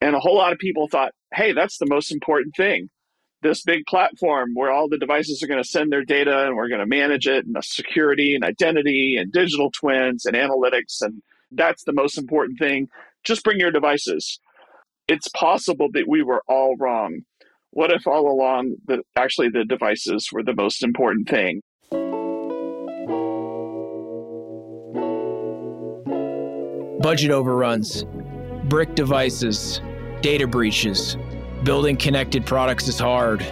And a whole lot of people thought, hey, that's the most important thing. This big platform where all the devices are going to send their data and we're going to manage it and the security and identity and digital twins and analytics. And that's the most important thing. Just bring your devices. It's possible that we were all wrong. What if all along the actually the devices were the most important thing? Budget overruns, brick devices, data breaches. Building connected products is hard.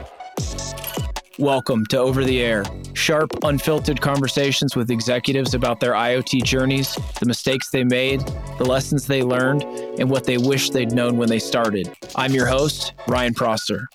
Welcome to Over the Air, sharp, unfiltered conversations with executives about their IoT journeys, the mistakes they made, the lessons they learned, and what they wish they'd known when they started. I'm your host, Ryan Prosser.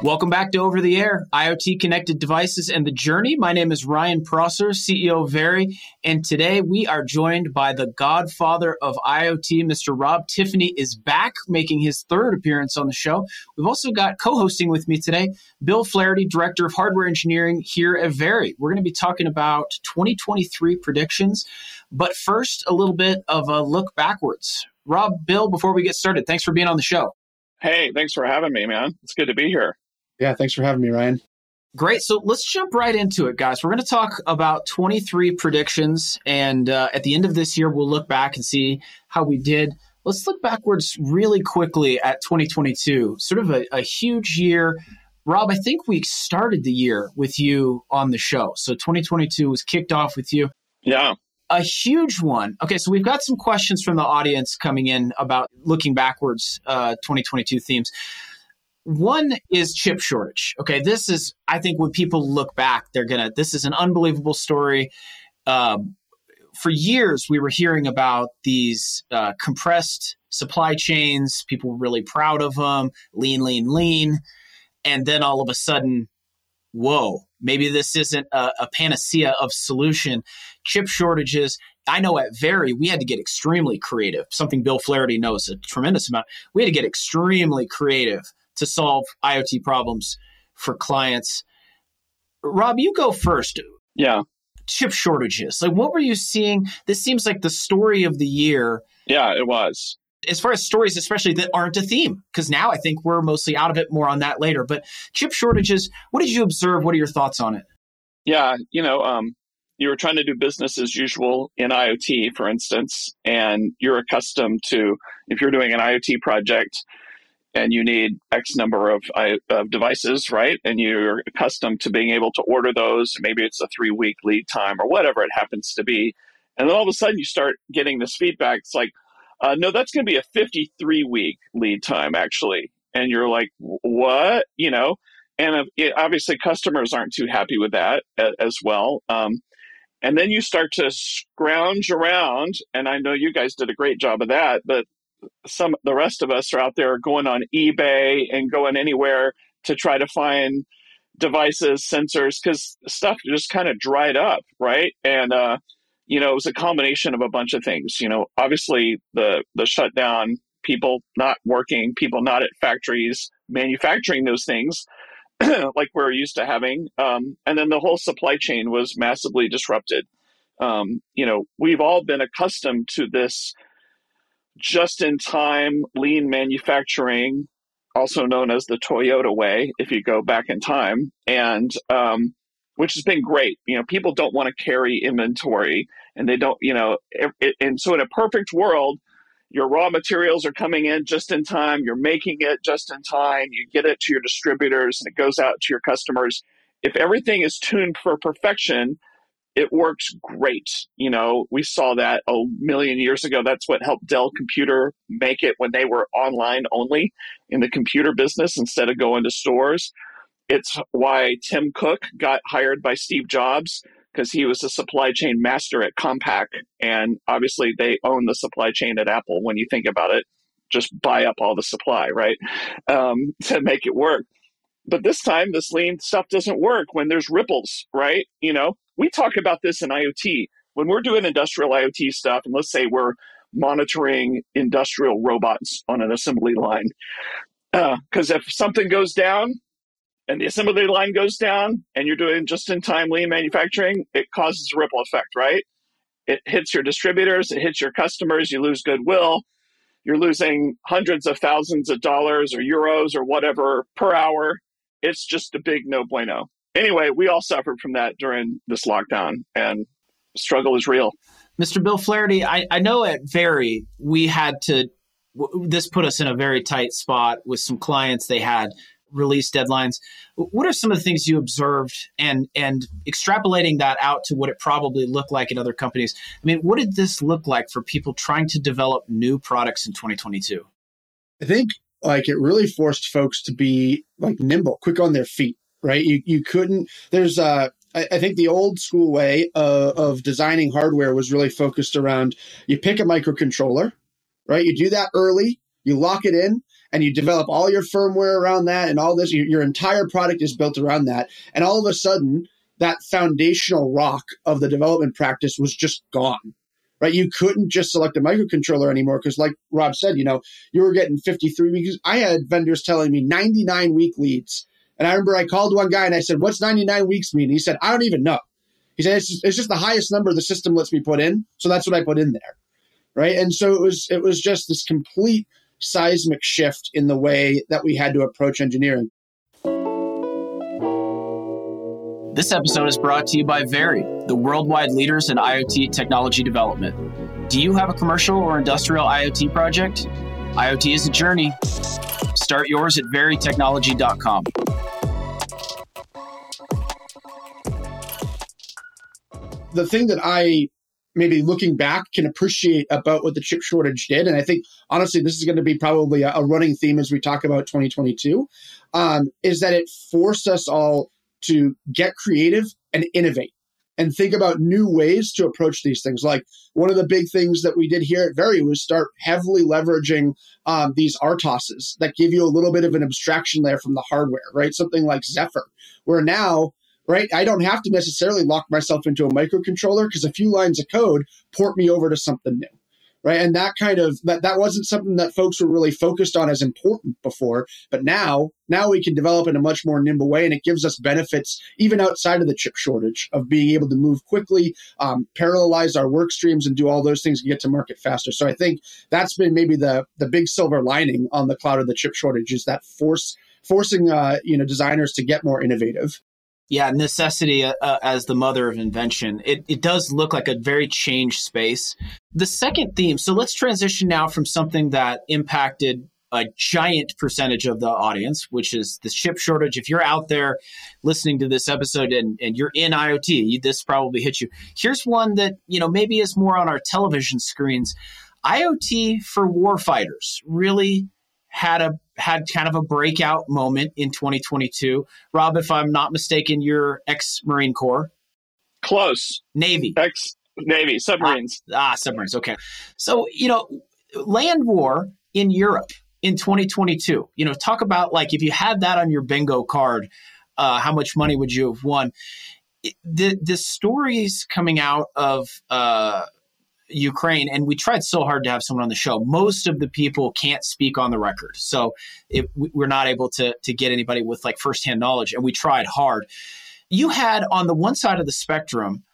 Welcome back to Over the Air, IoT connected devices and the journey. My name is Ryan Prosser, CEO of Very, and today we are joined by the godfather of IoT, Mr. Rob Tiffany is back, making his third appearance on the show. We've also got co-hosting with me today, Bill Flaherty, Director of Hardware Engineering here at Very. We're going to be talking about 2023 predictions, but first, a little bit of a look backwards. Rob, Bill, before we get started, thanks for being on the show. Hey, thanks for having me, man. It's good to be here. Yeah, thanks for having me, Ryan. Great. So let's jump right into it, guys. We're going to talk about 23 predictions. And uh, at the end of this year, we'll look back and see how we did. Let's look backwards really quickly at 2022, sort of a, a huge year. Rob, I think we started the year with you on the show. So 2022 was kicked off with you. Yeah. A huge one. Okay, so we've got some questions from the audience coming in about looking backwards, uh, 2022 themes. One is chip shortage. Okay, this is, I think, when people look back, they're gonna, this is an unbelievable story. Um, for years, we were hearing about these uh, compressed supply chains. People were really proud of them, lean, lean, lean. And then all of a sudden, whoa, maybe this isn't a, a panacea of solution. Chip shortages. I know at Very, we had to get extremely creative, something Bill Flaherty knows a tremendous amount. We had to get extremely creative to solve IoT problems for clients. Rob, you go first. Yeah. Chip shortages. Like, what were you seeing? This seems like the story of the year. Yeah, it was. As far as stories, especially that aren't a theme, because now I think we're mostly out of it. More on that later. But chip shortages, what did you observe? What are your thoughts on it? Yeah, you know, um, you were trying to do business as usual in IoT, for instance, and you're accustomed to, if you're doing an IoT project, and you need X number of, of devices, right? And you're accustomed to being able to order those. Maybe it's a three week lead time or whatever it happens to be. And then all of a sudden you start getting this feedback. It's like, uh, no, that's going to be a 53 week lead time, actually. And you're like, what? You know? And it, obviously, customers aren't too happy with that as well. Um, and then you start to scrounge around, and I know you guys did a great job of that, but some the rest of us are out there going on eBay and going anywhere to try to find devices, sensors, because stuff just kind of dried up, right? And uh, you know, it was a combination of a bunch of things. You know, obviously the the shutdown, people not working, people not at factories manufacturing those things like we're used to having, um, and then the whole supply chain was massively disrupted. Um, you know, we've all been accustomed to this just in time lean manufacturing, also known as the Toyota way, if you go back in time, and um, which has been great. You know, people don't want to carry inventory, and they don't, you know, it, and so in a perfect world, your raw materials are coming in just in time, you're making it just in time, you get it to your distributors, and it goes out to your customers. If everything is tuned for perfection, it works great. You know, we saw that a million years ago. That's what helped Dell Computer make it when they were online only in the computer business instead of going to stores. It's why Tim Cook got hired by Steve Jobs because he was a supply chain master at Compaq. And obviously, they own the supply chain at Apple when you think about it. Just buy up all the supply, right? Um, to make it work. But this time, this lean stuff doesn't work when there's ripples, right? You know, we talk about this in IoT. When we're doing industrial IoT stuff, and let's say we're monitoring industrial robots on an assembly line, because uh, if something goes down and the assembly line goes down and you're doing just in time lean manufacturing, it causes a ripple effect, right? It hits your distributors, it hits your customers, you lose goodwill, you're losing hundreds of thousands of dollars or euros or whatever per hour. It's just a big no bueno. Anyway, we all suffered from that during this lockdown, and struggle is real. Mr. Bill Flaherty, I, I know at Very, we had to, w- this put us in a very tight spot with some clients. They had release deadlines. What are some of the things you observed and and extrapolating that out to what it probably looked like in other companies? I mean, what did this look like for people trying to develop new products in 2022? I think like it really forced folks to be like nimble, quick on their feet, right? You you couldn't there's uh I, think the old school way of designing hardware was really focused around you pick a microcontroller, right? You do that early, you lock it in, and you develop all your firmware around that and all this your, your entire product is built around that and all of a sudden that foundational rock of the development practice was just gone right you couldn't just select a microcontroller anymore because like rob said you know you were getting 53 weeks i had vendors telling me 99 week leads and i remember i called one guy and i said what's 99 weeks mean he said i don't even know he said it's just, it's just the highest number the system lets me put in so that's what i put in there right and so it was it was just this complete seismic shift in the way that we had to approach engineering. This episode is brought to you by Very, the worldwide leaders in IoT technology development. Do you have a commercial or industrial IoT project? IoT is a journey. Start yours at verytechnology.com. The thing that I maybe looking back can appreciate about what the chip shortage did. And I think honestly, this is going to be probably a, running theme as we talk about 2022, um, is that it forced us all to get creative and innovate and think about new ways to approach these things. Like one of the big things that we did here at Very was start heavily leveraging um, these RTOSes that give you a little bit of an abstraction layer from the hardware, right? Something like Zephyr, where now right? I don't have to necessarily lock myself into a microcontroller because a few lines of code port me over to something new. Right. And that kind of that that wasn't something that folks were really focused on as important before. But now, now we can develop in a much more nimble way and it gives us benefits even outside of the chip shortage of being able to move quickly, um, parallelize our work streams and do all those things and get to market faster. So I think that's been maybe the the big silver lining on the cloud of the chip shortage is that force forcing uh, you know designers to get more innovative. Yeah, necessity uh, uh, as the mother of invention. It, it does look like a very changed space. The second theme, so let's transition now from something that impacted a giant percentage of the audience, which is the chip shortage. If you're out there listening to this episode and, and you're in IoT, this probably hits you. Here's one that, you know, maybe is more on our television screens. IoT for warfighters really had a had kind of a breakout moment in 2022. Rob, if I'm not mistaken, you're ex Marine Corps. Close. Navy. Ex Navy, submarines. Ah, ah, submarines. Okay. So, you know, land war in Europe in 2022, you know, talk about like if you had that on your bingo card, uh, how much money would you have won? The, the stories coming out of uh, Ukraine, and we tried so hard to have someone on the show. Most of the people can't speak on the record, so it, we're not able to to get anybody with like firsthand knowledge. And we tried hard. You had on the one side of the spectrum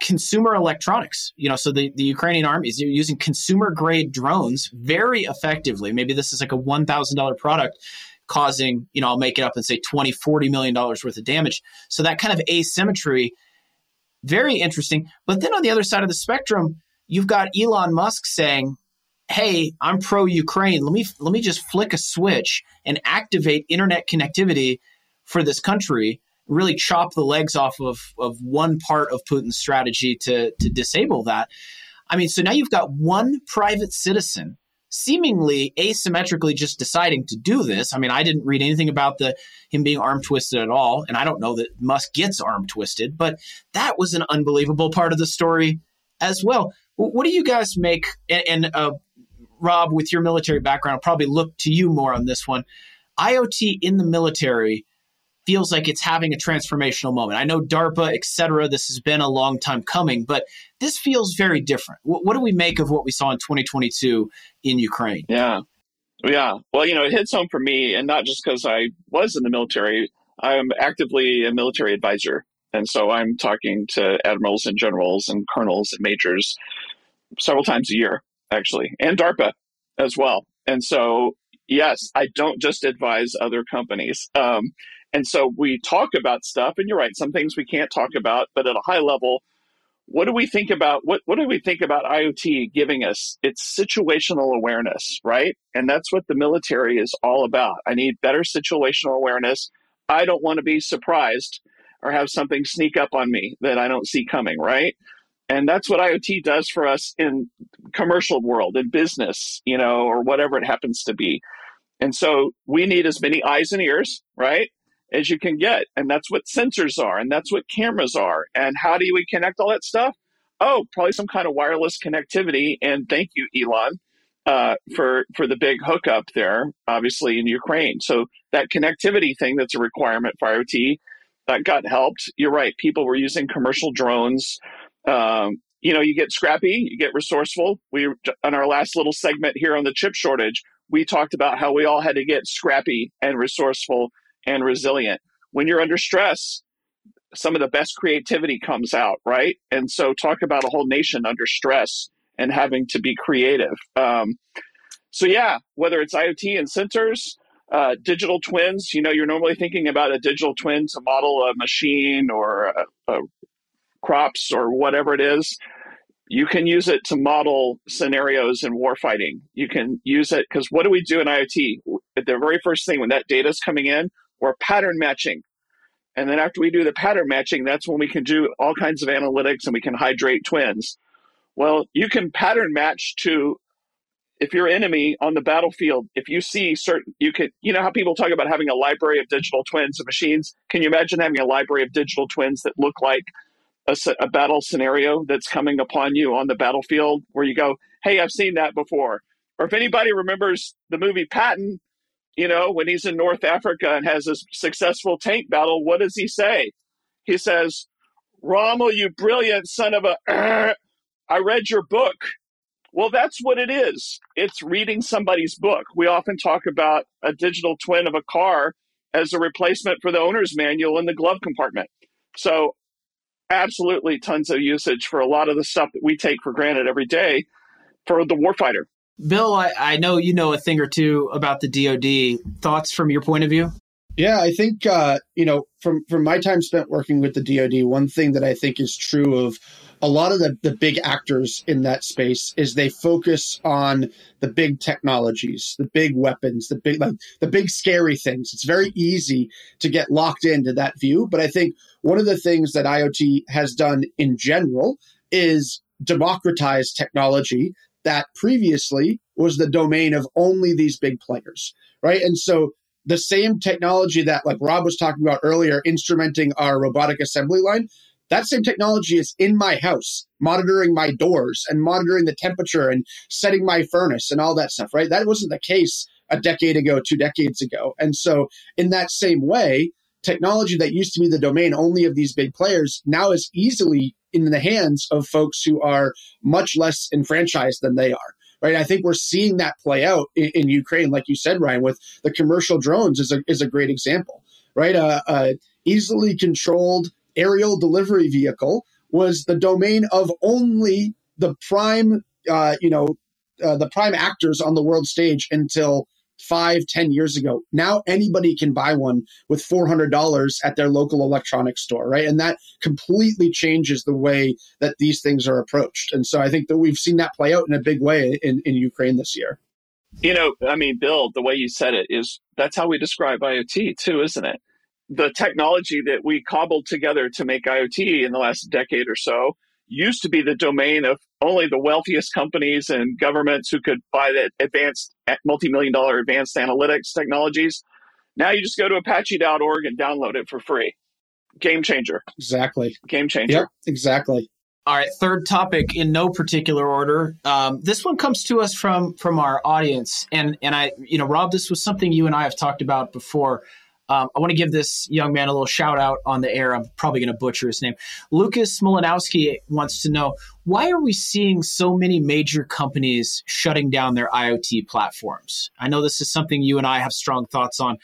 consumer electronics. You know, so the, the Ukrainian army is using consumer grade drones very effectively. Maybe this is like a one thousand dollar product causing, you know, I'll make it up and say 20, 40 million dollars worth of damage. So that kind of asymmetry, very interesting. But then on the other side of the spectrum, you've got Elon Musk saying, "Hey, I'm pro Ukraine. Let me let me just flick a switch and activate internet connectivity for this country." Really chop the legs off of, of one part of Putin's strategy to, to disable that. I mean, so now you've got one private citizen seemingly asymmetrically just deciding to do this. I mean, I didn't read anything about the him being arm twisted at all, and I don't know that Musk gets arm twisted, but that was an unbelievable part of the story as well. What do you guys make? And, and uh, Rob, with your military background, I'll probably look to you more on this one. IoT in the military feels like it's having a transformational moment. I know DARPA, et cetera, this has been a long time coming, but this feels very different. What, what do we make of what we saw in 2022 in Ukraine? Yeah. Yeah. Well, you know, it hits home for me, and not just because I was in the military, I'm actively a military advisor. And so I'm talking to admirals and generals and colonels and majors several times a year, actually, and DARPA. as well. And so, yes, I don't just advise other companies. Um, and so we talk about stuff, and you're right, some things we can't talk about, but at a high level, what do we think about what what do we think about IoT giving us? It's situational awareness, right? And that's what the military is all about. I need better situational awareness. I don't want to be surprised or have something sneak up on me that I don't see coming, right? And that's what IoT does for us in commercial world, in business, you know, or whatever it happens to be. And so we need as many eyes and ears, right? as you can get. And that's what sensors are, and that's what cameras are. And how do we connect all that stuff? Oh, probably some kind of wireless connectivity. And thank you, Elon, uh, for for the big hookup there, obviously in Ukraine. So that connectivity thing that's a requirement for IoT that got helped. You're right. People were using commercial drones. Um, you know, you get scrappy, you get resourceful. We on our last little segment here on the chip shortage, we talked about how we all had to get scrappy and resourceful and resilient. When you're under stress, some of the best creativity comes out, right? And so, talk about a whole nation under stress and having to be creative. Um, so, yeah, whether it's IoT and sensors, uh, digital twins, you know, you're normally thinking about a digital twin to model a machine or a, a crops or whatever it is. You can use it to model scenarios in warfighting. You can use it because what do we do in IoT? The very first thing when that data is coming in, or pattern matching. And then after we do the pattern matching, that's when we can do all kinds of analytics and we can hydrate twins. Well, you can pattern match to if your enemy on the battlefield, if you see certain, you could, you know how people talk about having a library of digital twins of machines? Can you imagine having a library of digital twins that look like a, a battle scenario that's coming upon you on the battlefield where you go, hey, I've seen that before? Or if anybody remembers the movie Patton, you know, when he's in North Africa and has a successful tank battle, what does he say? He says, Rommel, you brilliant son of a, I read your book. Well, that's what it is. It's reading somebody's book. We often talk about a digital twin of a car as a replacement for the owner's manual in the glove compartment. So, absolutely tons of usage for a lot of the stuff that we take for granted every day for the warfighter. Bill, I, I know you know a thing or two about the DoD. Thoughts from your point of view? Yeah, I think uh, you know from from my time spent working with the DoD, one thing that I think is true of a lot of the, the big actors in that space is they focus on the big technologies, the big weapons, the big like the big scary things. It's very easy to get locked into that view. But I think one of the things that IoT has done in general is democratize technology that previously was the domain of only these big players, right? And so the same technology that, like Rob was talking about earlier, instrumenting our robotic assembly line, that same technology is in my house, monitoring my doors and monitoring the temperature and setting my furnace and all that stuff, right? That wasn't the case a decade ago, two decades ago. And so, in that same way, technology that used to be the domain only of these big players now is easily in the hands of folks who are much less enfranchised than they are. Right. I think we're seeing that play out in, in Ukraine, like you said, Ryan, with the commercial drones is a, is a great example. Right. A, a easily controlled aerial delivery vehicle was the domain of only the prime, uh, you know, uh, the prime actors on the world stage until five, ten years ago. Now anybody can buy one with $400 at their local electronics store, right? And that completely changes the way that these things are approached. And so I think that we've seen that play out in a big way in, in Ukraine this year. You know, I mean, Bill, the way you said it is that's how we describe IoT too, isn't it? The technology that we cobbled together to make IoT in the last decade or so used to be the domain of only the wealthiest companies and governments who could buy that advanced multi-million dollar advanced analytics technologies. Now you just go to apache.org and download it for free. Game changer. Exactly. Game changer. Yep, exactly. All right, third topic in no particular order. Um, this one comes to us from from our audience, and and I, you know, Rob, this was something you and I have talked about before. Um, I want to give this young man a little shout out on the air. I'm probably going to butcher his name. Lucas Molinowski wants to know why are we seeing so many major companies shutting down their IoT platforms? I know this is something you and I have strong thoughts on.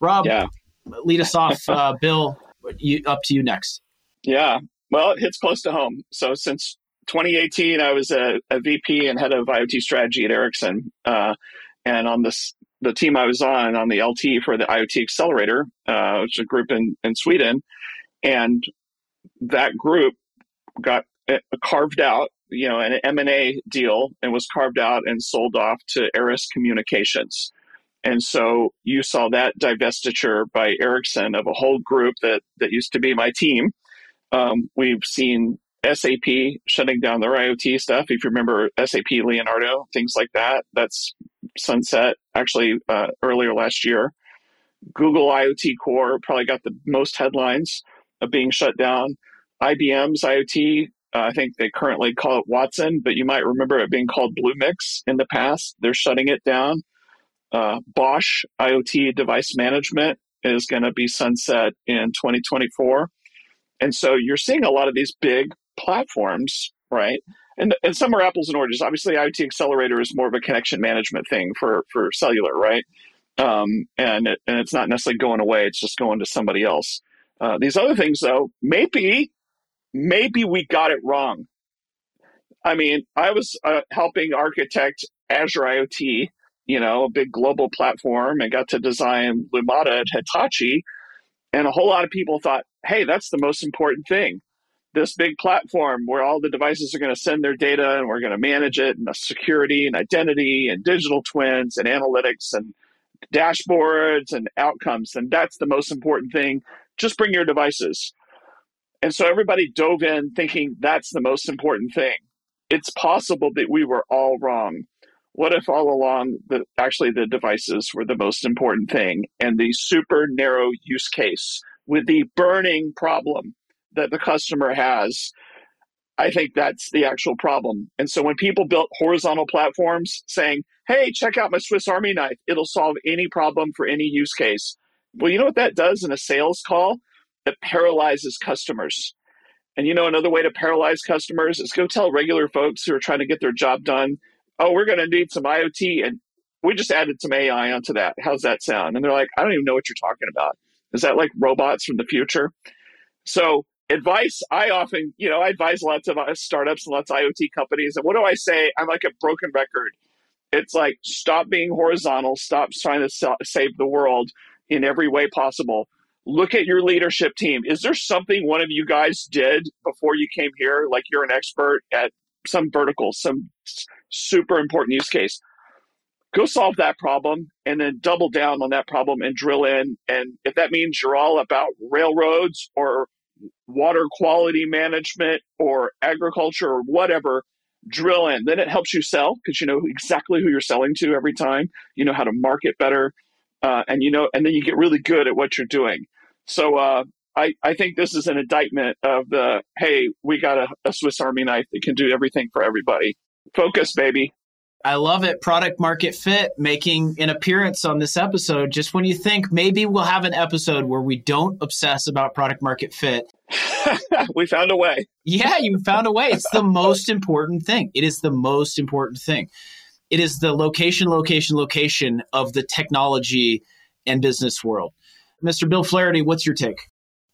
Rob, yeah. lead us off. Uh, Bill, you, up to you next. Yeah. Well, it hits close to home. So since 2018, I was a, a, VP and head of IoT strategy at Ericsson. Uh, and on this, the team I was on, on the LT for the IoT Accelerator, uh, which is a group in, in Sweden. And that group got uh, carved out, you know, an M&A deal and was carved out and sold off to Aeris Communications. And so you saw that divestiture by Ericsson of a whole group that, that used to be my team. Um, we've seen SAP shutting down their IoT stuff. If you remember SAP Leonardo, things like that, that's sunset actually uh, earlier last year. Google IoT Core probably got the most headlines of being shut down. IBM's IoT, uh, I think they currently call it Watson, but you might remember it being called Bluemix in the past. They're shutting it down. Uh, Bosch IoT device management is going to be sunset in 2024. And so you're seeing a lot of these big platforms, right? And, and some are apples and oranges. Obviously, IoT Accelerator is more of a connection management thing for, for cellular, right? Um, and, it, and it's not necessarily going away, it's just going to somebody else. Uh, these other things, though, maybe, maybe we got it wrong. I mean, I was uh, helping architect Azure IoT, you know, a big global platform, and got to design Lumada at Hitachi. And a whole lot of people thought, hey, that's the most important thing this big platform where all the devices are going to send their data and we're going to manage it and security and identity and digital twins and analytics and dashboards and outcomes and that's the most important thing. Just bring your devices. And so everybody dove in thinking that's the most important thing. It's possible that we were all wrong. What if all along the actually the devices were the most important thing and the super narrow use case with the burning problem that the customer has, I think that's the actual problem. And so when people built horizontal platforms saying, hey, check out my Swiss Army knife, it'll solve any problem for any use case. Well, you know what that does in a sales call? It paralyzes customers. And you know, another way to paralyze customers is go tell regular folks who are trying to get their job done, oh, we're going to need some IoT. And we just added some AI onto that. How's that sound? And they're like, I don't even know what you're talking about. Is that like robots from the future? So advice i often you know i advise lots of startups and lots of iot companies. And what do i say? I'm like a broken record. It's like stop being horizontal. Stop trying to save the world in every way possible. Look at your leadership team. Is there something one of you guys did before you came here? Like you're an expert at some vertical some super important use case. Go solve that problem and then double down on that problem and drill in. And if that means you're all about railroads or water quality management or agriculture or whatever, drill in. Then it helps you sell because you know exactly who you're selling to every time. You know how to market better, uh, and you know, and then you get really good at what you're doing. So uh, I I think this is an indictment of the hey, we got a, a Swiss Army knife that can do everything for everybody. Focus, baby. I love it. Product market fit making an appearance on this episode. Just when you think maybe we'll have an episode where we don't obsess about product market fit. we found a way. Yeah, you found a way. It's the most important thing. It is the most important thing. It is the location, location, location of the technology and business world. Mr. Bill Flaherty, what's your take?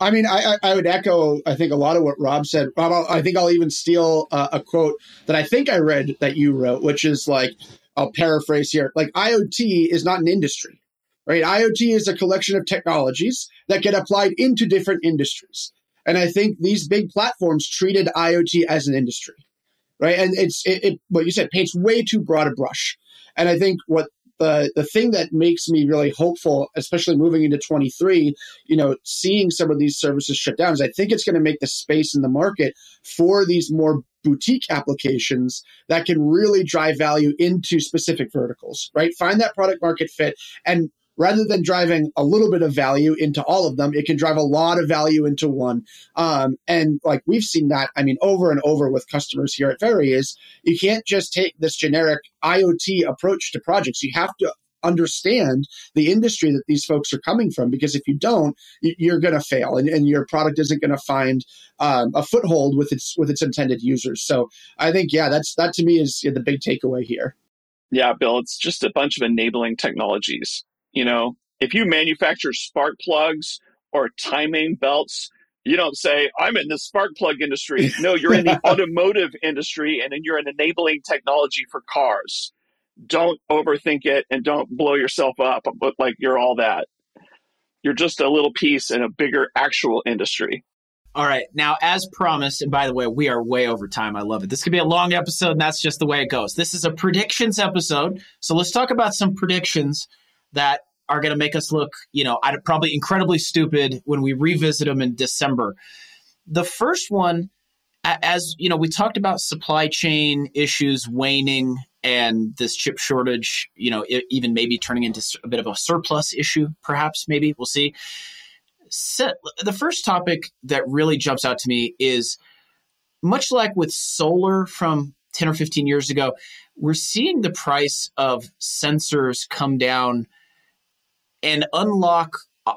I mean, I, I would echo, I think, a lot of what Rob said. Rob, I think I'll even steal uh, a quote that I think I read that you wrote, which is like, I'll paraphrase here like, IoT is not an industry, right? IoT is a collection of technologies that get applied into different industries. And I think these big platforms treated IoT as an industry, right? And it's, it, it what you said, paints way too broad a brush. And I think what the the thing that makes me really hopeful, especially moving into 23, you know, seeing some of these services shut down, is I think it's going to make the space in the market for these more boutique applications that can really drive value into specific verticals, right? Find that product market fit and rather than driving a little bit of value into all of them, it can drive a lot of value into one. Um, and like we've seen that, I mean, over and over with customers here at Very is you can't just take this generic IoT approach to projects. You have to understand the industry that these folks are coming from because if you don't you're going to fail and, and, your product isn't going to find um, a foothold with its with its intended users so i think yeah that's that to me is the big takeaway here yeah bill it's just a bunch of enabling technologies you know, if you manufacture spark plugs or timing belts, You don't say, I'm in the spark plug industry. No, you're in the automotive industry and then you're an enabling technology for cars. Don't overthink it and don't blow yourself up, but like you're all that. You're just a little piece in a bigger actual industry. All right. Now, as promised, and by the way, we are way over time. I love it. This could be a long episode, and that's just the way it goes. This is a predictions episode. So let's talk about some predictions that are going to make us look, you know, probably incredibly stupid when we revisit them in December. The first one, as you know, we talked about supply chain issues waning and this chip shortage, you know, even maybe turning into a bit of a surplus issue, perhaps, maybe we'll see the first topic that really jumps out to me is much like with solar from 10 or 15 years ago, we're seeing the price of sensors come down and unlock uh,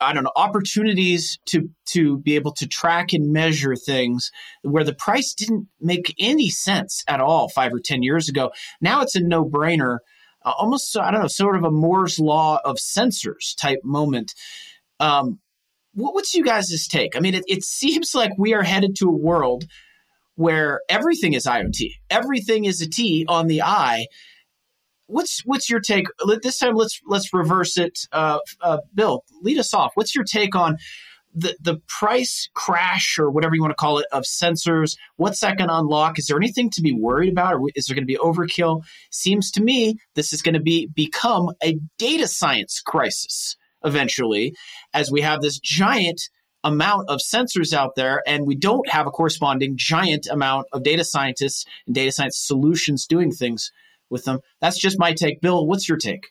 I don't know opportunities to to be able to track and measure things where the price didn't make any sense at all 5 or 10 years ago. Now it's a no-brainer uh, almost I don't know, sort of a Moore's law of sensors type moment. Um, what, what's you guys' take? I mean, it, it seems like we are headed to a world where everything is IoT, everything is a T on the I. What's what's your take? This time, let's let's reverse it. Uh, uh, Bill, lead us off. What's your take on the the price crash or whatever you want to call it of sensors what's that going to unlock is there anything to be worried about or is there going to be overkill seems to me this is going to be become a data science crisis eventually as we have this giant amount of sensors out there and we don't have a corresponding giant amount of data scientists and data science solutions doing things with them that's just my take bill what's your take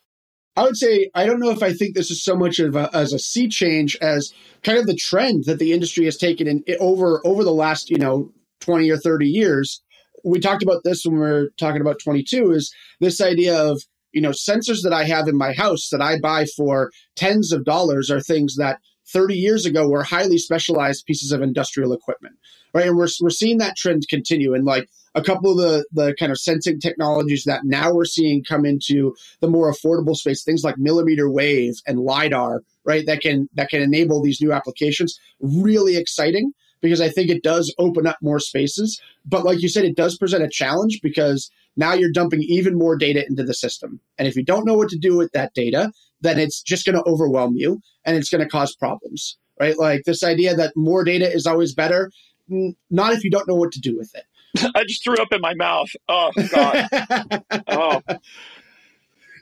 I would say I don't know if I think this is so much of a, as a sea change as kind of the trend that the industry has taken in over over the last you know twenty or thirty years. We talked about this when we are talking about twenty two. Is this idea of you know sensors that I have in my house that I buy for tens of dollars are things that 30 years ago were highly specialized pieces of industrial equipment right? And we're, we're seeing that trend continue. And like a couple of the the kind of sensing technologies that now we're seeing come into the more affordable space things like millimeter wave and lidar right? That can that can enable these new applications. Really exciting because i think it does open up more spaces. But like you said it does present a challenge because now you're dumping even more data into the system and if you don't know what to do with that data then it's just going to overwhelm you and it's going to cause problems right like this idea that more data is always better not if you don't know what to do with it I just threw up in my mouth. Oh God. oh.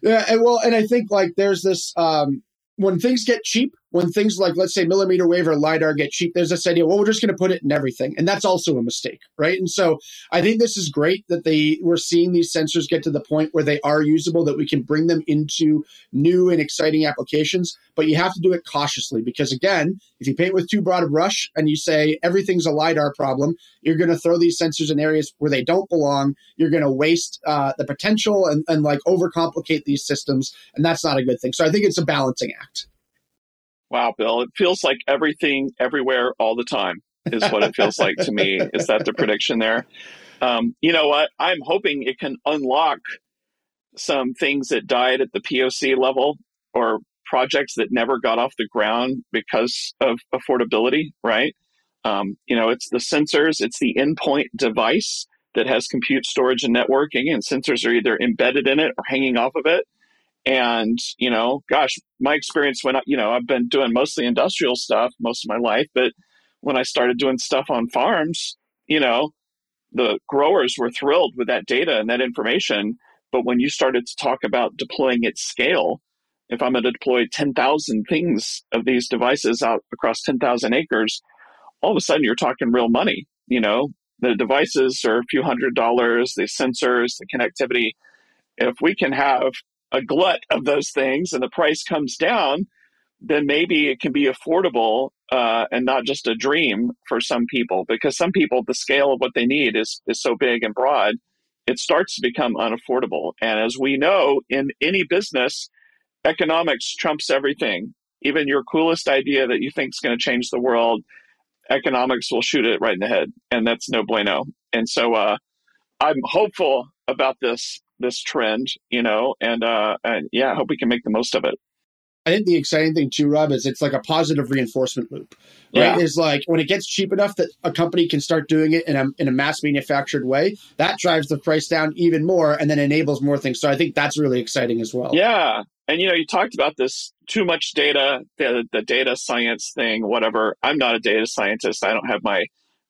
Yeah, and well, and I think like there's this um, when things get cheap, when things like let's say millimeter wave or lidar get cheap there's this idea well we're just going to put it in everything. And that's also a mistake right? And so i think this is great that they we're seeing these sensors get to the point where they are usable that we can bring them into new and exciting applications. But you have to do it cautiously because again if you paint with too broad a brush and you say everything's a lidar problem you're going to throw these sensors in areas where they don't belong. You're going to waste uh, the potential and, and like overcomplicate these systems. And that's not a good thing. So i think it's a balancing act Wow, Bill, it feels like everything, everywhere, all the time is what it feels like to me. Is that the prediction there? Um, you know what? I'm hoping it can unlock some things that died at the POC level or projects that never got off the ground because of affordability, right? Um, you know, it's the sensors, it's the endpoint device that has compute, storage, and networking, and sensors are either embedded in it or hanging off of it. And, you know, gosh, my experience when I, you know, I've been doing mostly industrial stuff most of my life, but when I started doing stuff on farms, you know, the growers were thrilled with that data and that information. But when you started to talk about deploying at scale, if I'm going to deploy 10,000 things of these devices out across 10,000 acres, all of a sudden you're talking real money. You know, the devices are a few hundred dollars, the sensors, the connectivity. If we can have a glut of those things and the price comes down, then maybe it can be affordable uh, and not just a dream for some people. Because some people, the scale of what they need is is so big and broad, it starts to become unaffordable. And as we know, in any business, economics trumps everything. Even your coolest idea that you think is going to change the world, economics will shoot it right in the head, and that's no bueno. And so, uh, I'm hopeful about this this trend, you know, and uh, and yeah, I hope we can make the most of it. I think the exciting thing too, Rob, is it's like a positive reinforcement loop. Right? Yeah. Is like when it gets cheap enough that a company can start doing it in a in a mass manufactured way, that drives the price down even more and then enables more things. So I think that's really exciting as well. Yeah. And you know, you talked about this too much data, the, the data science thing, whatever. I'm not a data scientist. I don't have my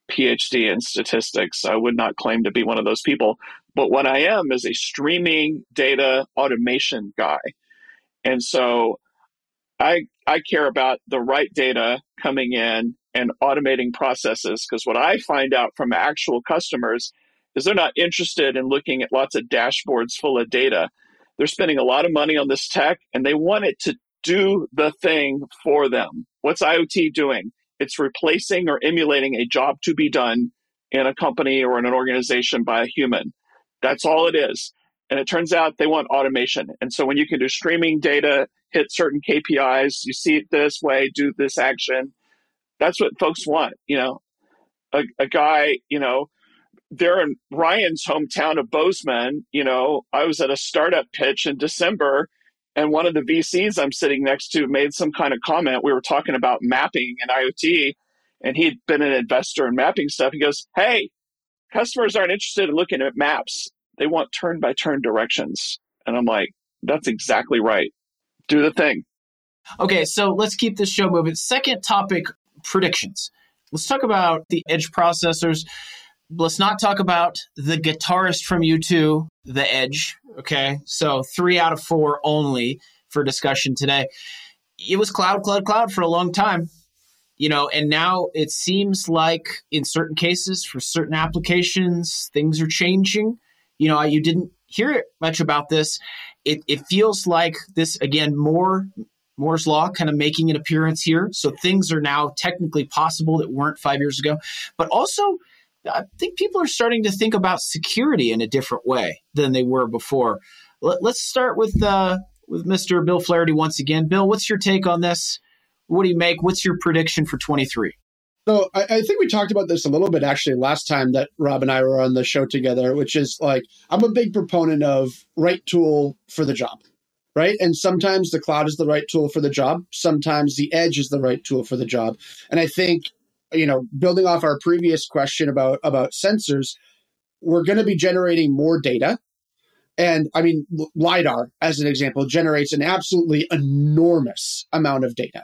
PhD in statistics. I would not claim to be one of those people. But what I am is a streaming data automation guy. And so I I care about the right data coming in and automating processes because what I find out from actual customers is they're not interested in looking at lots of dashboards full of data. They're spending a lot of money on this tech and they want it to do the thing for them. What's IoT doing? It's replacing or emulating a job to be done in a company or in an organization by a human. That's all it is. And it turns out they want automation. And so when you can do streaming data, hit certain KPIs, you see it this way, do this action, that's what folks want. You know, a, a guy, you know, they're in Ryan's hometown of Bozeman. You know, I was at a startup pitch in December, and one of the VCs I'm sitting next to made some kind of comment. We were talking about mapping and IoT, and he'd been an investor in mapping stuff. He goes, Hey, customers aren't interested in looking at maps they want turn by turn directions. And I'm like, that's exactly right. Do the thing. Okay, so let's keep this show moving. Second topic predictions. Let's talk about the edge processors. Let's not talk about the guitarist from U2, the Edge. Okay, so three out of four only for discussion today. It was cloud, cloud, cloud for a long time you know and now it seems like in certain cases for certain applications things are changing you know, you didn't hear much about this. It, it feels like this again more Moore's law kind of making an appearance here. So things are now technically possible that weren't five years ago. But also, I think people are starting to think about security in a different way than they were before. Let, us start with uh, with Mr. Bill Flaherty once again. Bill, what's your take on this? What do you make? What's your prediction for 23? So I, I, think we talked about this a little bit actually last time that Rob and I were on the show together, which is like I'm a big proponent of right tool for the job. Right. And sometimes the cloud is the right tool for the job. Sometimes the edge is the right tool for the job. And I think, you know, building off our previous question about about sensors, we're going to be generating more data. And I mean, LiDAR, as an example, generates an absolutely enormous amount of data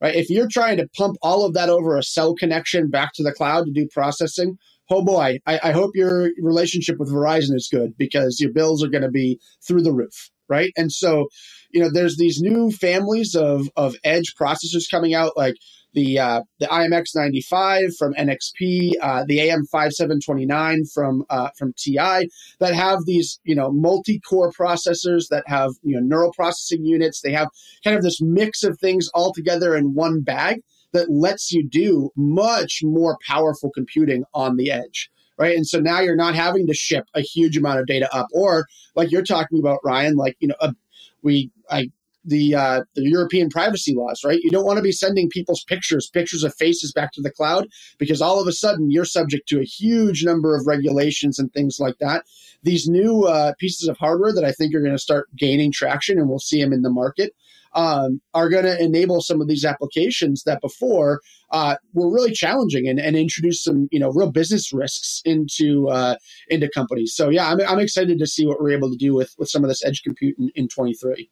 right? If you're trying to pump all of that over a cell connection back to the cloud to do processing, oh boy, I, I hope your relationship with Verizon is good because your bills are going to be through the roof, right? And so, you know, there's these new families of of edge processors coming out, like the uh, the IMX 95 from NXP, uh, the AM 5729 from uh, from TI that have these you know multi-core processors that have you know neural processing units. They have kind of this mix of things all together in one bag that lets you do much more powerful computing on the edge right? And so now you're not having to ship a huge amount of data up, or like you're talking about, Ryan, like you know, a, we I the uh, the European privacy laws, right? You don't want to be sending people's pictures, pictures of faces back to the cloud because all of a sudden you're subject to a huge number of regulations and things like that. These new uh, pieces of hardware that I think are going to start gaining traction, and we'll see them in the market, um, are going to enable some of these applications that before uh, were really challenging and, and introduce some you know real business risks into uh, into companies. So yeah, I'm, I'm excited to see what we're able to do with with some of this edge compute in, in 23.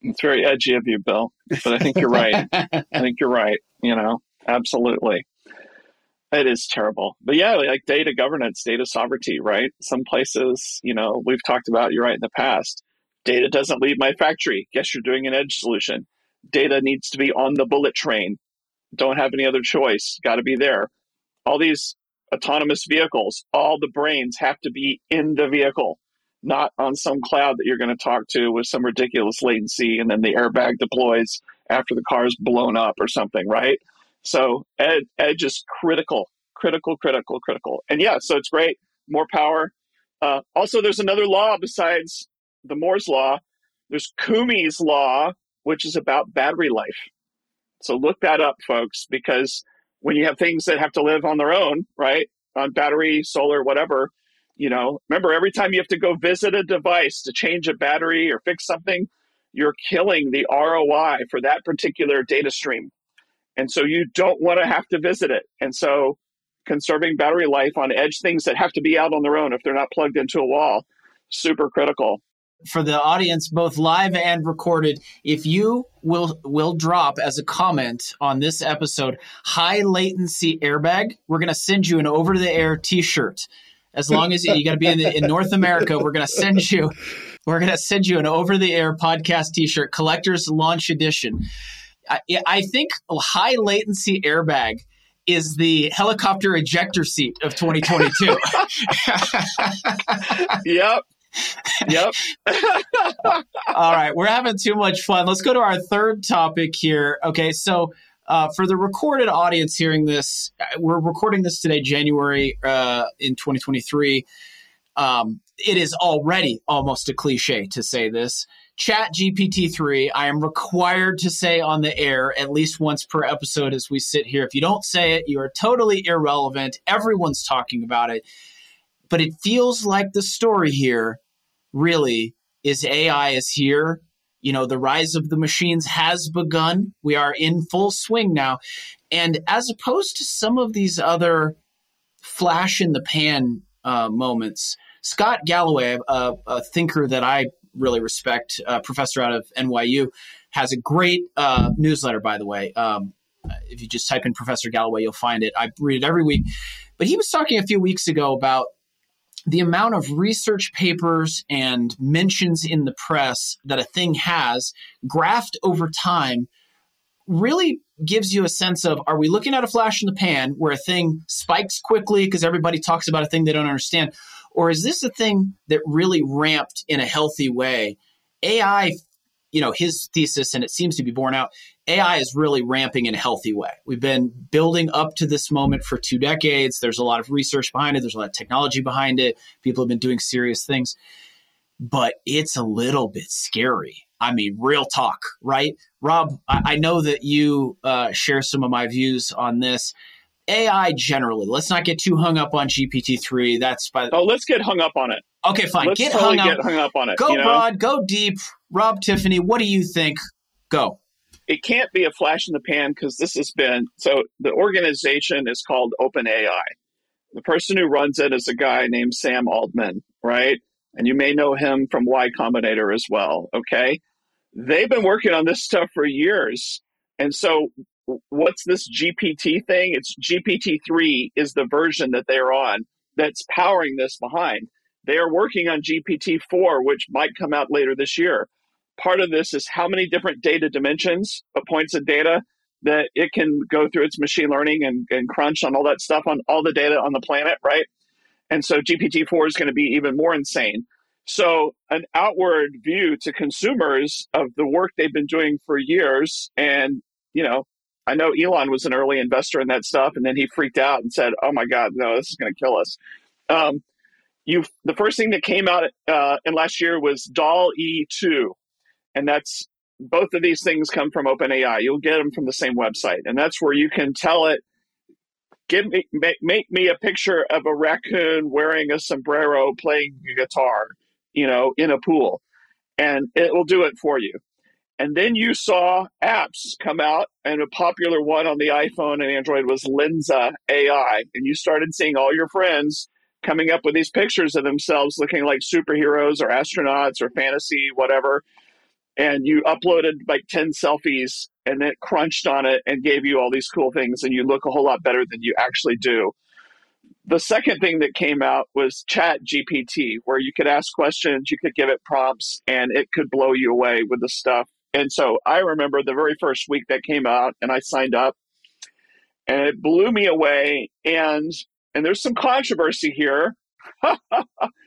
It's very edgy of you, Bill, but I think you're right. I think you're right. You know, absolutely. It is terrible. But yeah, like data governance, data sovereignty, right? Some places, you know, we've talked about, you're right in the past. Data doesn't leave my factory. Guess you're doing an edge solution. Data needs to be on the bullet train. Don't have any other choice. Got to be there. All these autonomous vehicles, all the brains have to be in the vehicle not on some cloud that you're going to talk to with some ridiculous latency and then the airbag deploys after the car's blown up or something, right? So ed- edge is critical, critical, critical, critical. And yeah, so it's great, more power. Uh, also, there's another law besides the Moore's law. There's Koomey's law, which is about battery life. So look that up, folks, because when you have things that have to live on their own, right, on battery, solar, whatever, you know, remember every time you have to go visit a device to change a battery or fix something, you're killing the ROI for that particular data stream. And so you don't want to have to visit it. And so conserving battery life on edge things that have to be out on their own if they're not plugged into a wall, super critical for the audience both live and recorded if you will will drop as a comment on this episode high latency airbag we're to send you an over the air t-shirt. As long as you, you got to be in, the, in north america we're to send you we're to send you an over the air podcast t-shirt collector's launch edition. I, I think high latency airbag is the helicopter ejector seat of 2022. yep yep. All right, we're having too much fun. Let's go to our third topic here. Okay, so uh, for the recorded audience hearing this, we're recording this today, January uh, in 2023. Um, it is already almost a cliche to say this. Chat GPT 3, I am required to say on the air at least once per episode as we sit here. If you don't say it, you are totally irrelevant. Everyone's talking about it. But it feels like the story here really is AI is here. You know, the rise of the machines has begun. We are in full swing now. And as opposed to some of these other flash in the pan uh, moments, Scott Galloway, a, a, thinker that I really respect, professor out of NYU, has a great uh, newsletter, by the way. Um, if you just type in Professor Galloway, you'll find it. I read it every week. But he was talking a few weeks ago about the amount of research papers and mentions in the press that a thing has graphed over time really gives you a sense of are we looking at a flash in the pan where a thing spikes quickly because everybody talks about a thing they don't understand? Or is this a thing that really ramped in a healthy way? Ai you know his thesis and it seems to be borne out AI is really ramping in a healthy way. We've been building up to this moment for two decades. There's a lot of research behind it, there's a lot of technology behind it. People have been doing serious things, but it's a little bit scary. I mean, real talk, right? Rob, I, I know that you uh, share some of my views on this. AI generally, let's not get too hung up on GPT 3. That's by the- Oh, let's get hung up on it. Okay, fine. Let's get, totally hung get hung up on it. Go you know? broad, go deep. Rob Tiffany, what do you think? Go it can't be a flash in the pan because this has been so the organization is called OpenAI. The person who runs it is a guy named Sam Altman, right? And you may know him from Y Combinator as well. Okay. They've been working on this stuff for years. And so what's this GPT thing? It's GPT 3 is the version that they're on that's powering this behind. They are working on GPT 4, which might come out later this year part of this is how many different data dimensions, points of data that it can go through its machine learning and, and crunch on all that stuff on all the data on the planet, right? And so GPT-4 is going to be even more insane. So an outward view to consumers of the work they've been doing for years. And, you know, I know Elon was an early investor in that stuff, and then he freaked out and said, "Oh my God, no, this is going to kill us." Um, you, the first thing that came out uh, in last year was DALL-E 2, and that's both of these things come from OpenAI. You'll get them from the same website, and that's where you can tell it, give me make, make me a picture of a raccoon wearing a sombrero playing a guitar, you know, in a pool, and it will do it for you. And then you saw apps come out, and a popular one on the iPhone and Android was Lensa AI, and you started seeing all your friends coming up with these pictures of themselves looking like superheroes or astronauts or fantasy whatever and you uploaded like 10 selfies and it crunched on it and gave you all these cool things and you look a whole lot better than you actually do. The second thing that came out was chat gpt where you could ask questions you could give it prompts and it could blow you away with the stuff. And so i remember the very first week that came out and i signed up and it blew me away and and there's some controversy here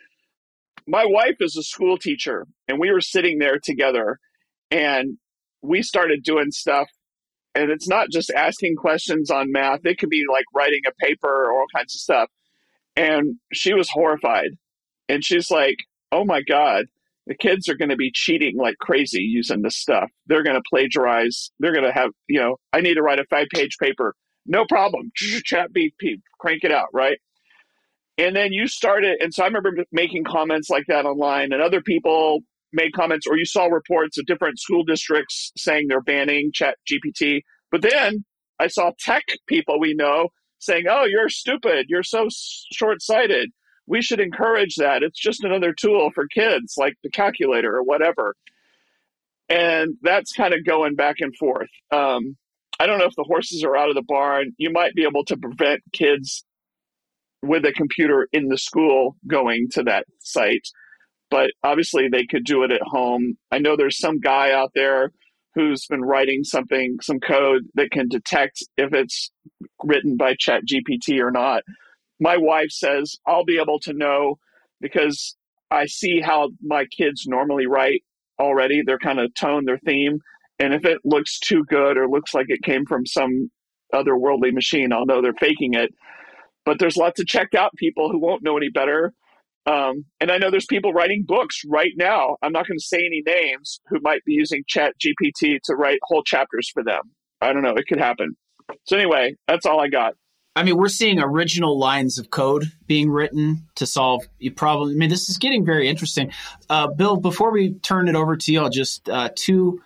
my wife is a school teacher and we were sitting there together and we started doing stuff. And it's not just asking questions on math. It could be like writing a paper or all kinds of stuff. And she was horrified. And she's like oh my god the kids are going to be cheating like crazy using this stuff. They're going to plagiarize. They're going to have you know i need to write a five page paper. No problem. Chat GPT crank it out right and then you started and so i remember making comments like that online and other people made comments or you saw reports of different school districts saying they're banning chat gpt but then i saw tech people we know saying oh you're stupid. You're so short-sighted. We should encourage that. It's just another tool for kids like the calculator or whatever. And that's kind of going back and forth. Um, i don't know if the horses are out of the barn. You might be able to prevent kids with a computer in the school going to that site but obviously they could do it at home. I know there's some guy out there who's been writing something, some code that can detect if it's written by Chat GPT or not. My wife says I'll be able to know because I see how my kids normally write already, their kind of tone, their theme. And if it looks too good or looks like it came from some otherworldly machine, I'll know they're faking it. But there's lots of checked out people who won't know any better um, and I know there's people writing books right now. I'm not going to say any names who might be using Chat GPT to write whole chapters for them. I don't know. It could happen. So anyway, that's all I got. I mean, we're seeing original lines of code being written to solve you problem. I mean, this is getting very interesting. Uh, Bill, before we turn it over to you, I'll just uh, two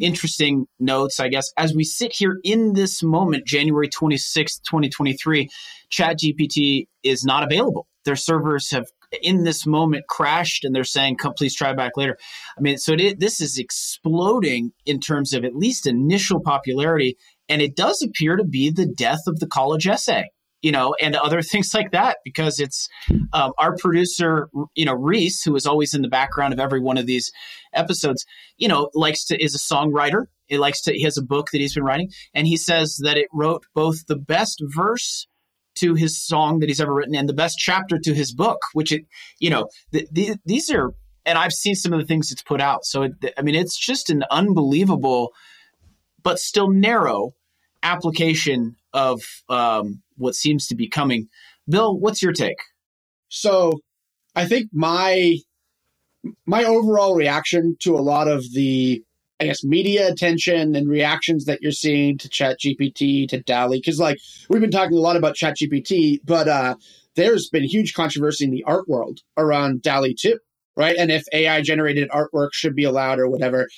interesting notes, I guess. As we sit here in this moment, January 26th, 2023, ChatGPT is not available. Their servers have in this moment crashed and they're saying come please try back later i mean so it, this is exploding in terms of at least initial popularity and it does appear to be the death of the college essay you know and other things like that because it's um, our producer you know reese who is always in the background of every one of these episodes you know likes to is a songwriter he likes to he has a book that he's been writing and he says that it wrote both the best verse to his song that he's ever written and the best chapter to his book, which it, you know, the, the, these are, and I've seen some of the things it's put out. So, it, I mean, it's just an unbelievable, but still narrow application of um, what seems to be coming. Bill, what's your take? So, I think my my overall reaction to a lot of the I guess media attention and reactions that you're seeing to Chat GPT, to DALL-E, because like we've been talking a lot about Chat GPT, but uh, there's been huge controversy in the art world around DALL-E too, right? And if AI generated artwork should be allowed or whatever.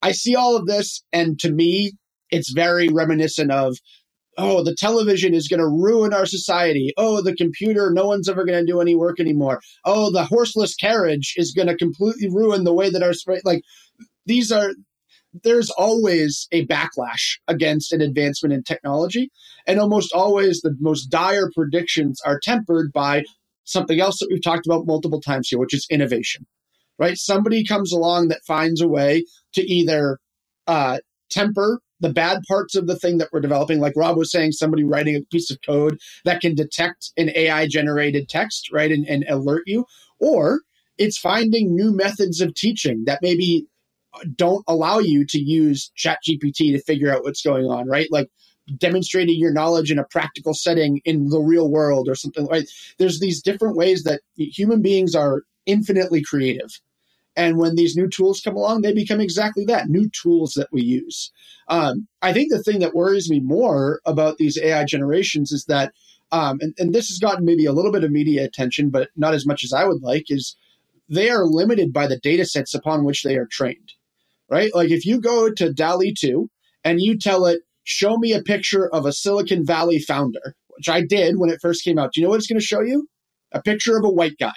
I see all of this, and to me, it's very reminiscent of oh, the television is going to ruin our society. Oh, the computer, no one's ever going to do any work anymore. Oh, the horseless carriage is going to completely ruin the way that our like these are there's always a backlash against an advancement in technology. And almost always the most dire predictions are tempered by something else that we've talked about multiple times here, which is innovation, right? Somebody comes along that finds a way to either uh, temper the bad parts of the thing that we're developing, like Rob was saying, somebody writing a piece of code that can detect an AI generated text, right, and, and alert you, or it's finding new methods of teaching that maybe don't allow you to use chat gpt to figure out what's going on right? Like demonstrating your knowledge in a practical setting in the real world or something right? There's these different ways that human beings are infinitely creative and when these new tools come along they become exactly that new tools that we use um, i think the thing that worries me more about these ai generations is that um, and, and this has gotten maybe a little bit of media attention but not as much as i would like is they are limited by the data sets upon which they are trained right? Like if you go to DALL-E 2 and you tell it, show me a picture of a Silicon Valley founder, which I did when it first came out. Do you know what it's going to show you? A picture of a white guy,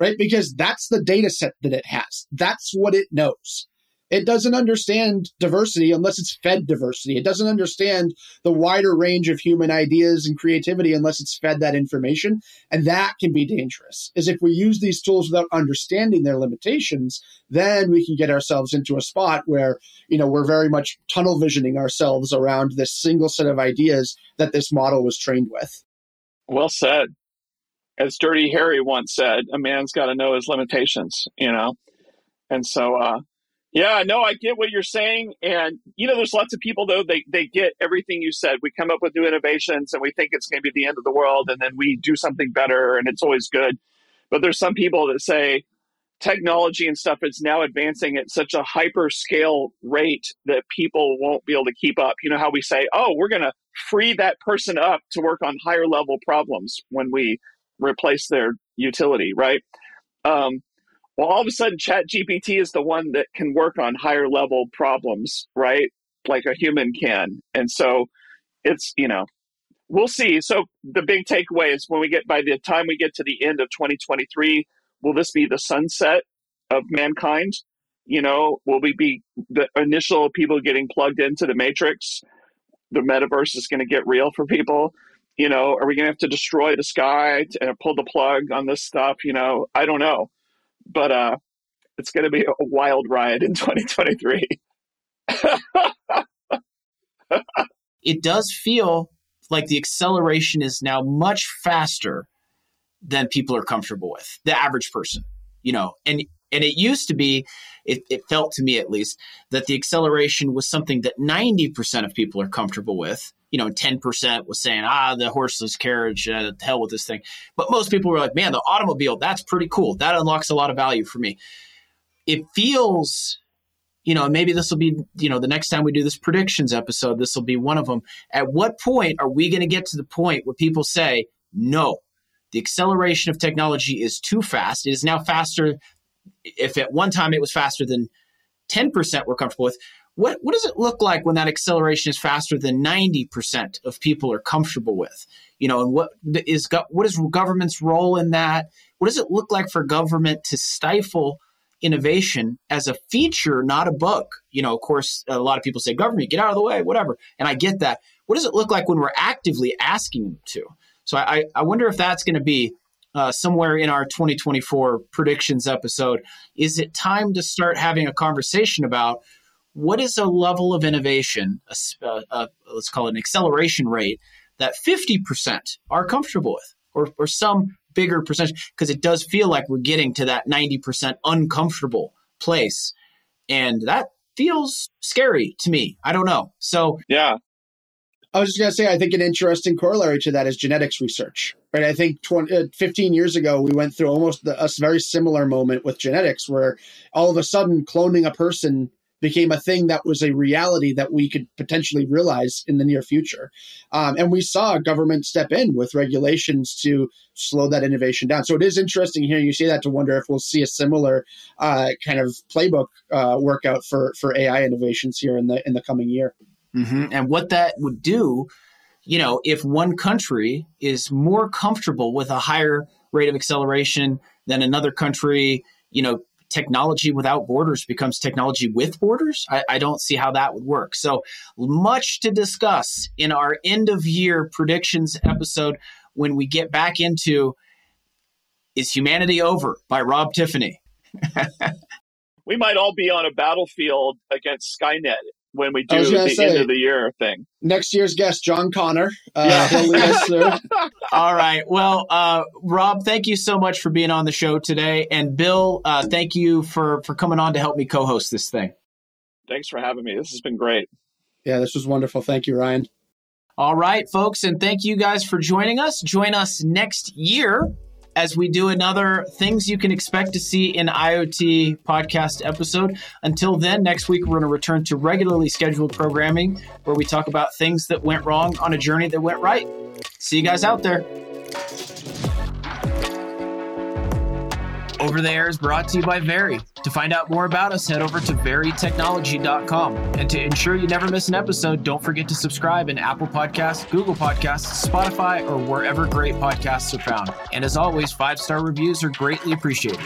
right? Because that's the data set that it has. That's what it knows. It doesn't understand diversity unless it's fed diversity. It doesn't understand the wider range of human ideas and creativity unless it's fed that information. And that can be dangerous. Is if we use these tools without understanding their limitations, then we can get ourselves into a spot where, you know, we're very much tunnel visioning ourselves around this single set of ideas that this model was trained with. Well said. As Dirty Harry once said, a man's got to know his limitations, you know? And so, uh, yeah, no, I get what you're saying. And, you know, there's lots of people, though, they, they get everything you said. We come up with new innovations and we think it's going to be the end of the world. And then we do something better and it's always good. But there's some people that say technology and stuff is now advancing at such a hyper scale rate that people won't be able to keep up. You know, how we say, oh, we're going to free that person up to work on higher level problems when we replace their utility, right? Um, well, all of a sudden, Chat GPT is the one that can work on higher level problems, right? Like a human can. And so it's, you know, we'll see. So the big takeaway is when we get by the time we get to the end of 2023, will this be the sunset of mankind? You know, will we be the initial people getting plugged into the matrix? The metaverse is going to get real for people. You know, are we going to have to destroy the sky and pull the plug on this stuff? You know, I don't know, but uh, it's going to be a wild ride in 2023. it does feel like the acceleration is now much faster than people are comfortable with the average person you know and and it used to be it, it felt to me at least that the acceleration was something that 90% of people are comfortable with you know 10% was saying ah the horseless carriage uh, hell with this thing but most people were like man the automobile that's pretty cool that unlocks a lot of value for me it feels you know, maybe this will be, you know, the next time we do this predictions episode, this will be one of them. At what point are we going to get to the point where people say, no, the acceleration of technology is too fast. It is now faster. If at one time it was faster than 10% we're comfortable with, what, what does it look like when that acceleration is faster than 90% of people are comfortable with? You know, and what is, what is government's role in that? What does it look like for government to stifle innovation as a feature, not a bug. You know, of course, a lot of people say, government, get out of the way, whatever. And I get that. What does it look like when we're actively asking them to? So I, I wonder if that's going to be uh, somewhere in our 2024 predictions episode. Is it time to start having a conversation about what is a level of innovation, a, a, a, let's call it an acceleration rate, that 50% are comfortable with, or, or some bigger percentage because it does feel like we're getting to that 90% uncomfortable place. And that feels scary to me. I don't know. So, yeah. I was just going to say, I think an interesting corollary to that is genetics research, right? I think 20, uh, 15 years ago, we went through almost the, a very similar moment with genetics where all of a sudden cloning a person became a thing that was a reality that we could potentially realize in the near future. Um, and we saw government step in with regulations to slow that innovation down. So it is interesting hearing you say that to wonder if we'll see a similar uh, kind of playbook uh, workout for for AI innovations here in the in the coming year. Mm-hmm. And what that would do, you know, if one country is more comfortable with a higher rate of acceleration than another country, you know, technology without borders becomes technology with borders. I, I, don't see how that would work. So much to discuss in our end of year predictions episode when we get back into Is Humanity Over by Rob Tiffany. we might all be on a battlefield against Skynet when we do the say, end of the year thing. Next year's guest, John Connor. Uh, yeah. All right. Well, uh, Rob, thank you so much for being on the show today, and Bill, uh, thank you for for coming on to help me co-host this thing. Thanks for having me. This has been great. Yeah, this was wonderful. Thank you, Ryan. All right, folks, and thank you guys for joining us. Join us next year as we do another things you can expect to see in IoT podcast episode. Until then, next week we're going to return to regularly scheduled programming where we talk about things that went wrong on a journey that went right. See you guys out there. Over the Air is brought to you by Very. To find out more about us, head over to verytechnology.com. And to ensure you never miss an episode, don't forget to subscribe in Apple Podcasts, Google Podcasts, Spotify, or wherever great podcasts are found. And as always, five star reviews are greatly appreciated.